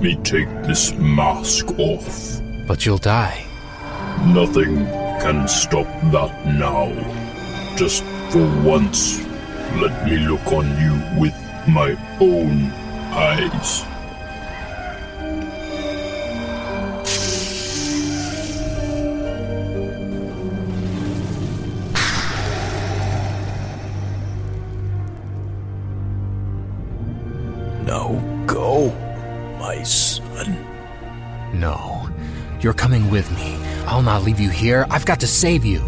me take this mask off. But you'll die. Nothing can stop that now. Just for once, let me look on you with my own eyes. Now go, my son. No. You're coming with me. I'll not leave you here. I've got to save you.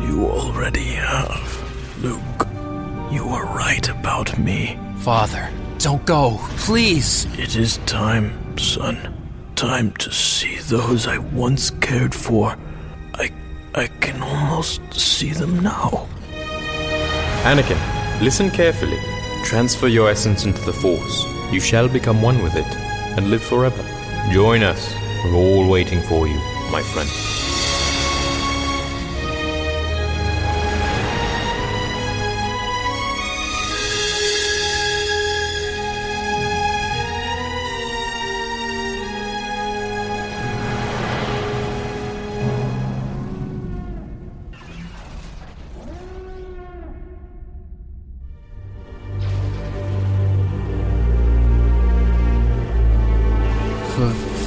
You already have, Luke. You were right about me. Father, don't go. Please. It is time, son. Time to see those I once cared for. I I can almost see them now. Anakin, listen carefully. Transfer your essence into the Force. You shall become one with it and live forever. Join us. We're all waiting for you, my friend.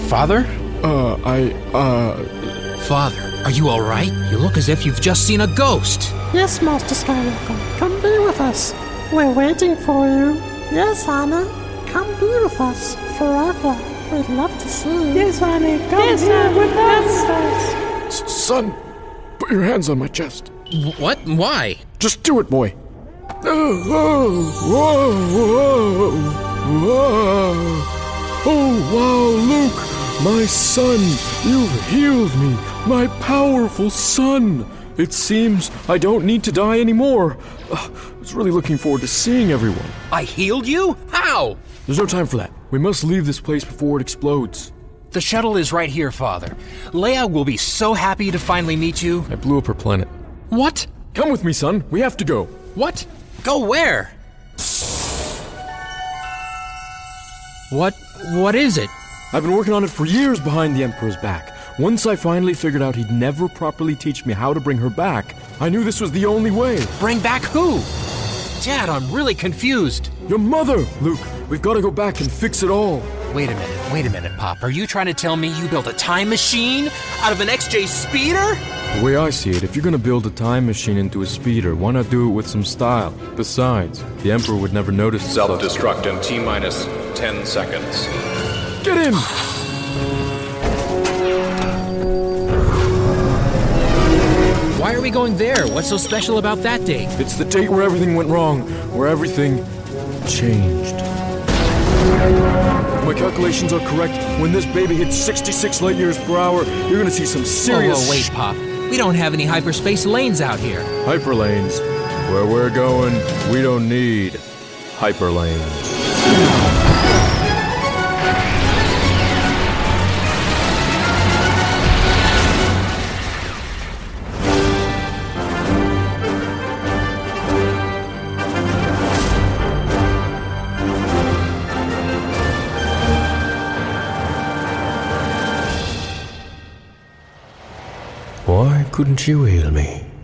Father? Uh, I, uh, Father, are you alright? You look as if you've just seen a ghost. Yes, Master Skywalker, come be with us. We're waiting for you. Yes, Ani, come be with us forever. We'd love to see you. Yes, Ani, come yes, be with us. s- son, put your hands on my chest. What? Why? Just do it, boy. Oh, whoa, whoa, whoa, whoa. Oh, wow, Luke, my son, you've healed me, my powerful son. It seems I don't need to die anymore. Uh, I was really looking forward to seeing everyone. I healed you? How? There's no time for that. We must leave this place before it explodes. The shuttle is right here, Father. Leia will be so happy to finally meet you. I blew up her planet. What? Come with me, son. We have to go. What? Go where? What? What is it? I've been working on it for years behind the Emperor's back. Once I finally figured out he'd never properly teach me how to bring her back, I knew this was the only way. Bring back who? Dad, I'm really confused. Your mother, Luke. We've got to go back and fix it all. Wait a minute, wait a minute, Pop. Are you trying to tell me you built a time machine out of an XJ speeder? The way I see it, if you're gonna build a time machine into a speeder, why not do it with some style? Besides, the Emperor would never notice. Self destruct in T minus 10 seconds. Get in! Why are we going there? What's so special about that date? It's the date where everything went wrong, where everything changed. If my calculations are correct, when this baby hits 66 light years per hour, you're gonna see some serious whoa, wait, Pop. We don't have any hyperspace lanes out here. hyperlanes. Where we're going, we don't need hyperlanes. Couldn't you heal me?